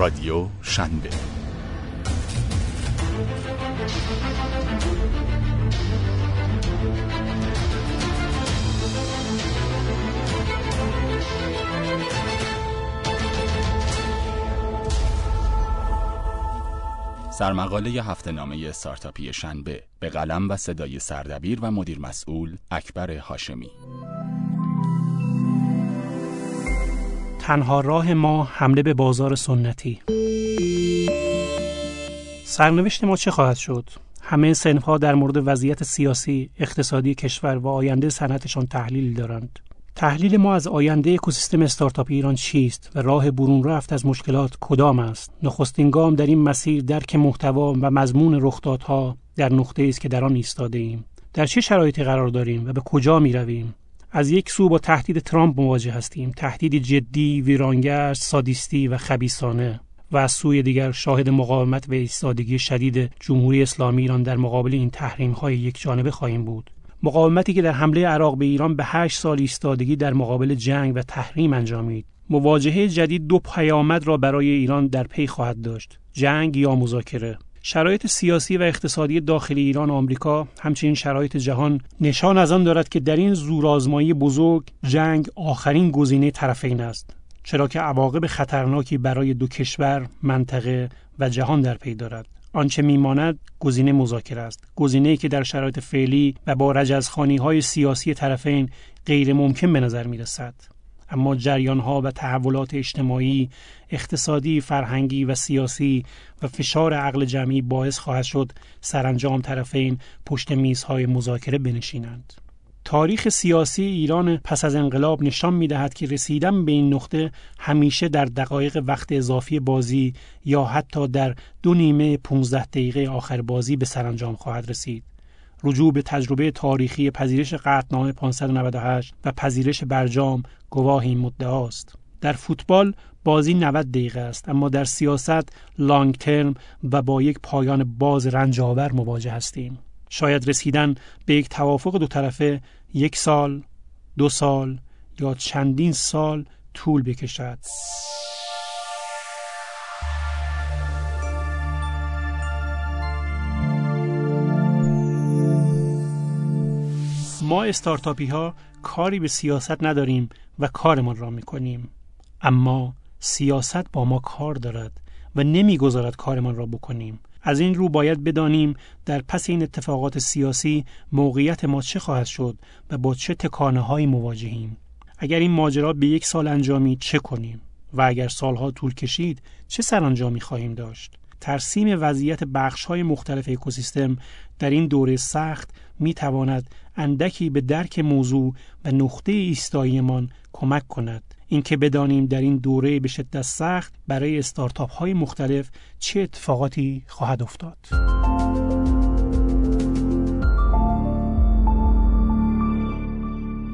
رادیو شنبه. سرمقاله هفته نامه استارتاپی شنبه به قلم و صدای سردبیر و مدیر مسئول اکبر هاشمی. تنها راه ما حمله به بازار سنتی سرنوشت ما چه خواهد شد؟ همه سنفها در مورد وضعیت سیاسی، اقتصادی کشور و آینده صنعتشان تحلیل دارند. تحلیل ما از آینده اکوسیستم استارتاپی ایران چیست و راه برون رفت از مشکلات کدام است نخستین گام در این مسیر درک محتوا و مضمون رخدادها در نقطه است که در آن ایستاده ایم در چه شرایطی قرار داریم و به کجا می رویم از یک سو با تهدید ترامپ مواجه هستیم. تهدیدی جدی ویرانگر سادیستی و خبیسانه و از سوی دیگر شاهد مقاومت و ایستادگی شدید جمهوری اسلامی ایران در مقابل این تحریم های یک جانبه خواهیم بود. مقاومتی که در حمله عراق به ایران به هشت سال ایستادگی در مقابل جنگ و تحریم انجامید. مواجهه جدید دو پیامد را برای ایران در پی خواهد داشت. جنگ یا مذاکره. شرایط سیاسی و اقتصادی داخلی ایران و آمریکا همچنین شرایط جهان نشان از آن دارد که در این زورآزمایی بزرگ جنگ آخرین گزینه طرفین است. چرا که عواقب خطرناکی برای دو کشور منطقه و جهان در پی دارد. آنچه میماند گزینه مذاکره است. گزینه‌ای که در شرایط فعلی و با رجزخانی های سیاسی طرفین غیر ممکن به نظر می رسد. اما جریان ها و تحولات اجتماعی، اقتصادی، فرهنگی و سیاسی و فشار عقل جمعی باعث خواهد شد سرانجام طرفین پشت میزهای مذاکره بنشینند. تاریخ سیاسی ایران پس از انقلاب نشان می دهد که رسیدن به این نقطه همیشه در دقایق وقت اضافی بازی یا حتی در دو نیمه 15 دقیقه آخر بازی به سرانجام خواهد رسید. رجوع به تجربه تاریخی پذیرش قطعنامه 598 و پذیرش برجام گواه این مدعاست. در فوتبال بازی 90 دقیقه است اما در سیاست لانگ ترم و با یک پایان باز رنجاور مواجه هستیم. شاید رسیدن به یک توافق دو طرفه یک سال، دو سال یا چندین سال طول بکشد. ما استارتاپی ها کاری به سیاست نداریم و کارمان را می کنیم. اما سیاست با ما کار دارد و نمی‌گذارد کارمان را بکنیم. از این رو باید بدانیم در پس این اتفاقات سیاسی موقعیت ما چه خواهد شد و با چه تکانه هایی مواجهیم اگر این ماجرا به یک سال انجامید چه کنیم و اگر سالها طول کشید چه سرانجامی خواهیم داشت ترسیم وضعیت بخش های مختلف اکوسیستم در این دوره سخت می تواند اندکی به درک موضوع و نقطه ایستاییمان کمک کند اینکه بدانیم در این دوره به شدت سخت برای استارتاپ های مختلف چه اتفاقاتی خواهد افتاد.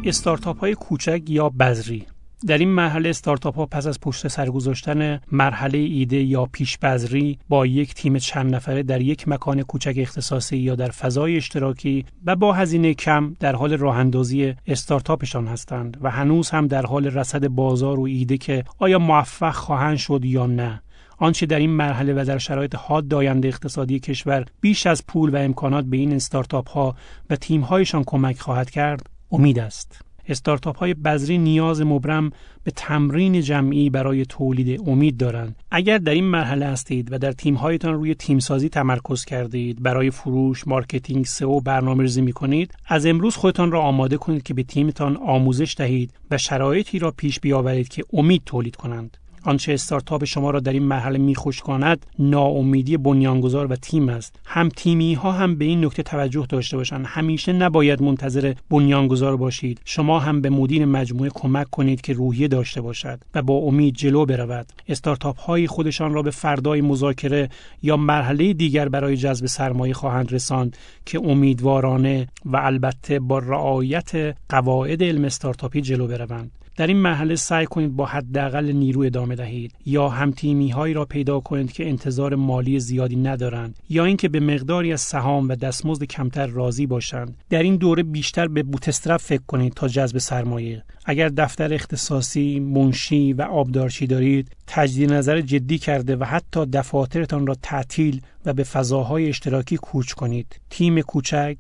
استارتاپ های کوچک یا بذری در این مرحله استارتاپ ها پس از پشت سر گذاشتن مرحله ایده یا پیش بذری با یک تیم چند نفره در یک مکان کوچک اختصاصی یا در فضای اشتراکی و با هزینه کم در حال راه اندازی استارتاپشان هستند و هنوز هم در حال رصد بازار و ایده که آیا موفق خواهند شد یا نه. آنچه در این مرحله و در شرایط حاد آینده اقتصادی کشور بیش از پول و امکانات به این استارتاپ ها و تیم هایشان کمک خواهد کرد امید است. استارتاپ های بذری نیاز مبرم به تمرین جمعی برای تولید امید دارند. اگر در این مرحله هستید و در تیم هایتان روی تیم سازی تمرکز کردید برای فروش marketing SEO برنامه ریزی می کنید از امروز خودتان را آماده کنید که به تیمتان آموزش دهید و شرایطی را پیش بیاورید که امید تولید کنند. آنچه استارتاپ شما را در این مرحله میخوش کند ناامیدی بنیانگذار و تیم است. هم تیمی ها هم به این نکته توجه داشته باشند. همیشه نباید منتظر بنیانگذار باشید. شما هم به مدیر مجموعه کمک کنید که روحیه داشته باشد و با امید جلو برود. استارتاپ های خودشان را به فردای مذاکره یا مرحله دیگر برای جذب سرمایه خواهند رساند که امیدوارانه و البته با رعایت قواعد علم استارتاپی جلو بروند. در این مرحله سعی کنید با حداقل نیرو ادامه دهید یا همتیمی هایی را پیدا کنید که انتظار مالی زیادی ندارند یا اینکه به مقداری از سهام و دستمزد کمتر راضی باشند. در این دوره بیشتر به بوتسترپ فکر کنید تا جذب سرمایه. اگر دفتر اختصاصی منشی و آبدارچی دارید تجدید نظر جدی کرده و حتی دفاترتان را تعطیل و به فضاهای اشتراکی کوچ کنید. تیم کوچک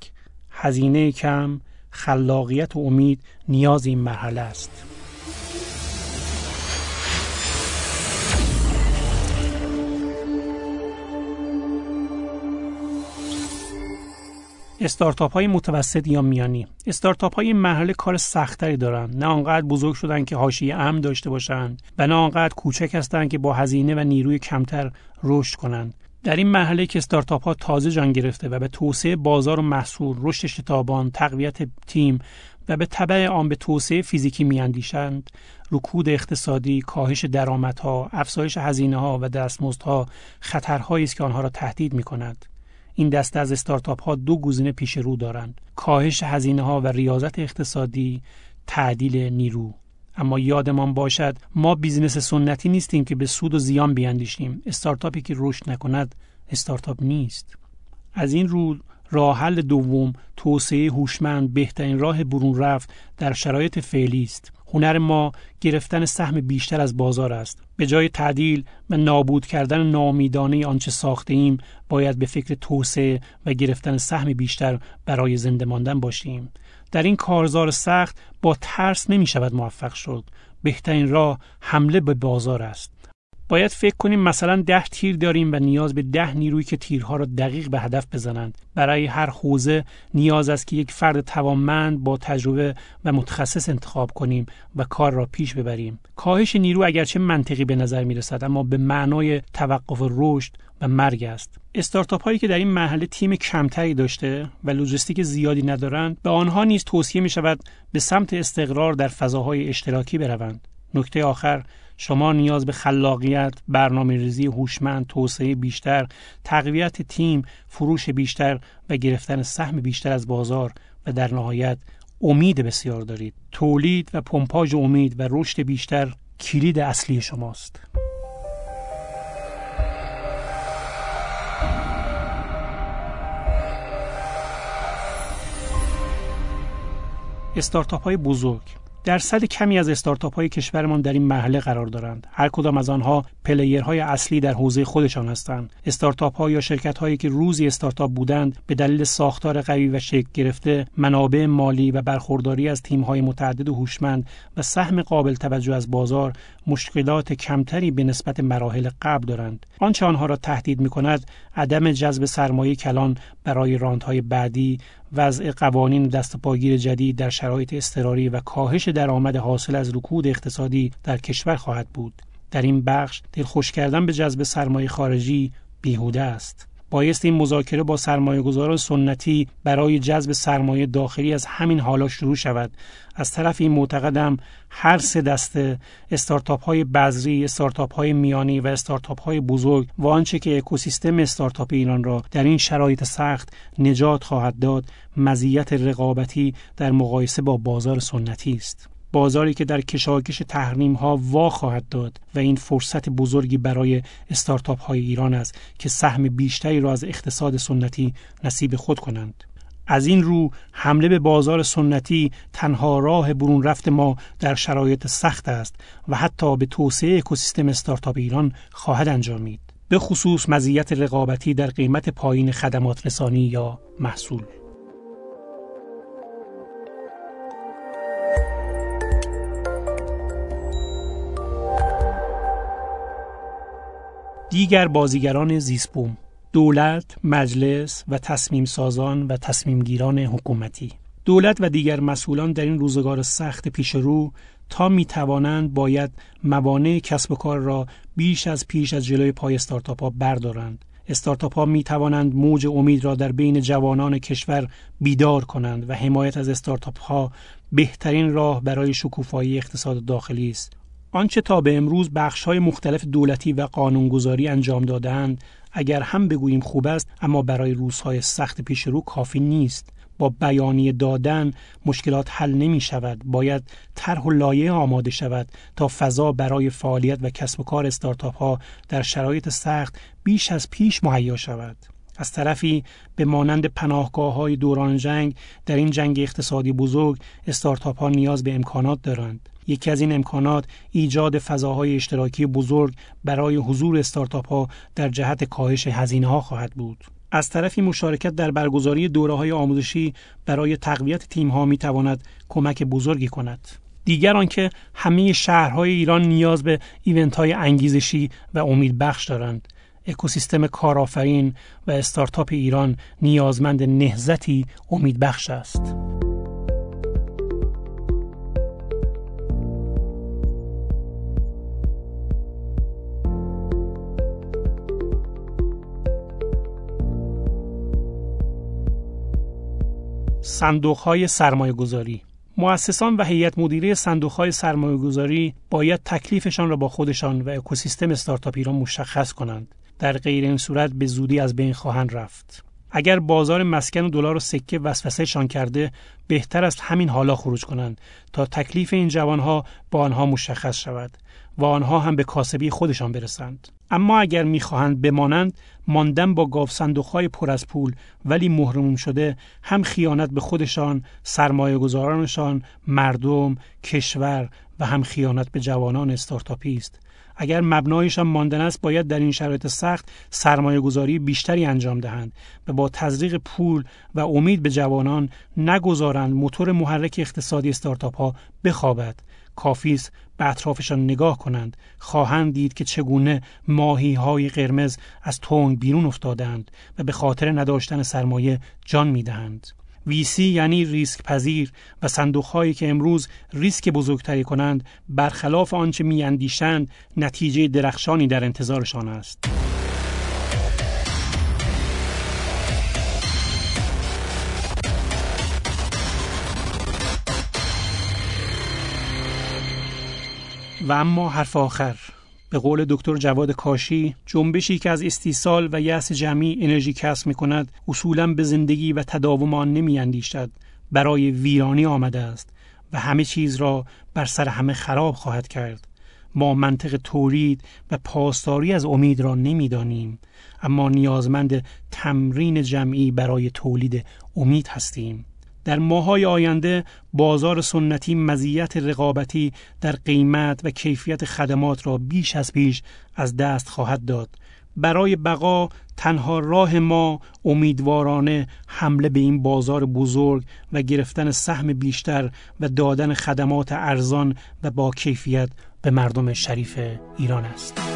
هزینه کم خلاقیت و امید نیاز این مرحله است. استارتاپ های متوسط یا میانی. استارتاپ های کار سختری دارند نه آنقدر بزرگ شدن که حاشیه امن داشته باشند و نه آنقدر کوچک هستند که با هزینه و نیروی کمتر رشد کنند در این مرحله که استارتاپ ها تازه جان گرفته و به توسعه بازار و محصول رشد شتابان تقویت تیم و به تبع آن به توسعه فیزیکی میاندیشند. رکود اقتصادی کاهش درآمدها افزایش هزینه ها و دستمزدها خطرهایی است که آنها را تهدید می کند این دسته از استارتاپ ها دو گزینه پیش رو دارند کاهش هزینه ها و ریاضت اقتصادی تعدیل نیرو. اما یادمان باشد ما business سنتی نیستیم که به سود و زیان بیاندیشیم. استارتاپی که رشد نکند استارتاپ نیست. از این رو راه حل دوم توسعه هوشمند بهترین راه برون رفت در شرایط فعلی است. هنر ما گرفتن سهم بیشتر از بازار است. به جای تعدیل و نابود کردن نامیدانه آنچه ساخته ایم باید به فکر توسعه و گرفتن سهم بیشتر برای زنده ماندن باشیم. در این کارزار سخت با ترس نمی شود موفق شد. بهترین راه حمله به بازار است. باید فکر کنیم مثلا ده تیر داریم و نیاز به ده نیروی که تیرها را دقیق به هدف بزنند. برای هر حوزه نیاز است که یک فرد توانمند با تجربه و متخصص انتخاب کنیم و کار را پیش ببریم. کاهش نیرو اگرچه منطقی به نظر می رسد اما به معنای توقف رشد و مرگ است. استارتاپ هایی که در این مرحله تیم کمتری داشته و لوجستیک زیادی ندارند به آنها نیز توصیه می شود به سمت استقرار در فضاهای اشتراکی بروند. نکته آخر شما نیاز به خلاقیت، برنامه ریزی هوشمند، توسعه بیشتر، تقویت تیم، فروش بیشتر و گرفتن سهم بیشتر از بازار و در نهایت امید بسیار دارید. تولید و پمپاژ امید و رشد بیشتر کلید اصلی شماست. استارتاپ های بزرگ درصد کمی از استارتاپ های کشورمان در این مرحله قرار دارند. هر کدام از آنها پلیرهای اصلی در حوزه خودشان هستند. استارتاپ ها یا شرکت هایی که روزی استارتاپ بودند به دلیل ساختار قوی و شکل گرفته منابع مالی و برخورداری از تیم های متعدد و هوشمند و سهم قابل توجه از بازار مشکلات کمتری به نسبت مراحل قبل دارند. آنچه آنها را تهدید می کند عدم جذب سرمایه کلان برای راندهای بعدی وضع قوانین دست پاگیر جدید در شرایط اضطراری و کاهش درآمد حاصل از رکود اقتصادی در کشور خواهد بود. در این بخش دلخوش کردن به جذب سرمایه خارجی بیهوده است. بایست این مذاکره با سرمایه گذاران سنتی برای جذب سرمایه داخلی از همین حالا شروع شود. از طرف این معتقدم هر سه دسته استارتاپ های بذری، استارتاپ های میانی و استارتاپ های بزرگ و آنچه که اکوسیستم استارتاپ ایران را در این شرایط سخت نجات خواهد داد مزیت رقابتی در مقایسه با بازار سنتی است. بازاری که در کشاکش تحریم ها وا خواهد داد و این فرصت بزرگی برای استارتاپ های ایران است که سهم بیشتری را از اقتصاد سنتی نصیب خود کنند. از این رو حمله به بازار سنتی تنها راه برون رفت ما در شرایط سخت است و حتی به توسعه اکوسیستم استارتاپ ایران خواهد انجامید. به خصوص مزیت رقابتی در قیمت پایین خدمات رسانی یا محصول. دیگر بازیگران زیسبوم دولت، مجلس و تصمیم سازان و تصمیمگیران حکومتی. دولت و دیگر مسئولان در این روزگار سخت پیش رو تا می توانند باید موانع کسب و کار را بیش از پیش از جلوی پای استارتاپ ها بردارند. استارتاپ ها می توانند موج امید را در بین جوانان کشور بیدار کنند و حمایت از استارتاپ ها بهترین راه برای شکوفایی اقتصاد داخلی است. آنچه تا به امروز بخش های مختلف دولتی و قانونگذاری انجام دادند اگر هم بگوییم خوب است اما برای روزهای سخت پیش رو کافی نیست. با بیانیه دادن مشکلات حل نمی شود. باید طرح و لایه آماده شود تا فضا برای فعالیت و کسب و کار استارتاپ ها در شرایط سخت بیش از پیش مهیا شود. از طرفی به مانند پناهگاه های دوران جنگ در این جنگ اقتصادی بزرگ استارتاپ ها نیاز به امکانات دارند. یکی از این امکانات ایجاد فضاهای اشتراکی بزرگ برای حضور استارتاپ ها در جهت کاهش هزینه ها خواهد بود. از طرفی مشارکت در برگزاری دوره های آموزشی برای تقویت تیم ها می تواند کمک بزرگی کند. دیگر آنکه همه شهرهای ایران نیاز به ایونت های انگیزشی و امیدبخش دارند. اکوسیستم کارآفرین و استارتاپ ایران نیازمند نهزتی امیدبخش است. صندوق های سرمایه گذاری مؤسسان و هیئت مدیره صندوق های سرمایه گذاری باید تکلیفشان را با خودشان و اکوسیستم استارتاپ ایران مشخص کنند در غیر این صورت به زودی از بین خواهند رفت. اگر بازار مسکن و دلار و سکه وسوسهشان کرده بهتر است همین حالا خروج کنند تا تکلیف این جوانها با آنها مشخص شود و آنها هم به کاسبی خودشان برسند. اما اگر می‌خواهند بمانند ماندن با گاو های پر از پول ولی محروم شده هم خیانت به خودشان سرمایه گذارانشان مردم کشور و هم خیانت به جوانان استارتاپی است. اگر مبنایشان ماندن است باید در این شرایط سخت سرمایه گذاری بیشتری انجام دهند و با تزریق پول و امید به جوانان نگذارند موتور محرک اقتصادی استارتاپ ها بخوابد. کافی است به اطرافشان نگاه کنند. خواهند دید که چگونه ماهی های قرمز از تونگ بیرون افتادند و به خاطر نداشتن سرمایه جان می‌دهند. ویسی یعنی ریسک پذیر و صندوق هایی که امروز ریسک بزرگتری کنند برخلاف آنچه میاندیشند نتیجه درخشانی در انتظارشان است. و اما حرف آخر به قول دکتر جواد کاشی جنبشی که از استیصال و یأس جمعی انرژی کسب می کند اصولا به زندگی و تداوم آن نمی اندیشد برای ویرانی آمده است و همه چیز را بر سر همه خراب خواهد کرد. ما منطق تولید و پاسداری از امید را نمی‌دانیم اما نیازمند تمرین جمعی برای تولید امید هستیم. در ماهای آینده بازار سنتی مزیت رقابتی در قیمت و کیفیت خدمات را بیش از پیش از دست خواهد داد برای بقا تنها راه ما امیدوارانه حمله به این بازار بزرگ و گرفتن سهم بیشتر و دادن خدمات ارزان و با کیفیت به مردم شریف ایران است.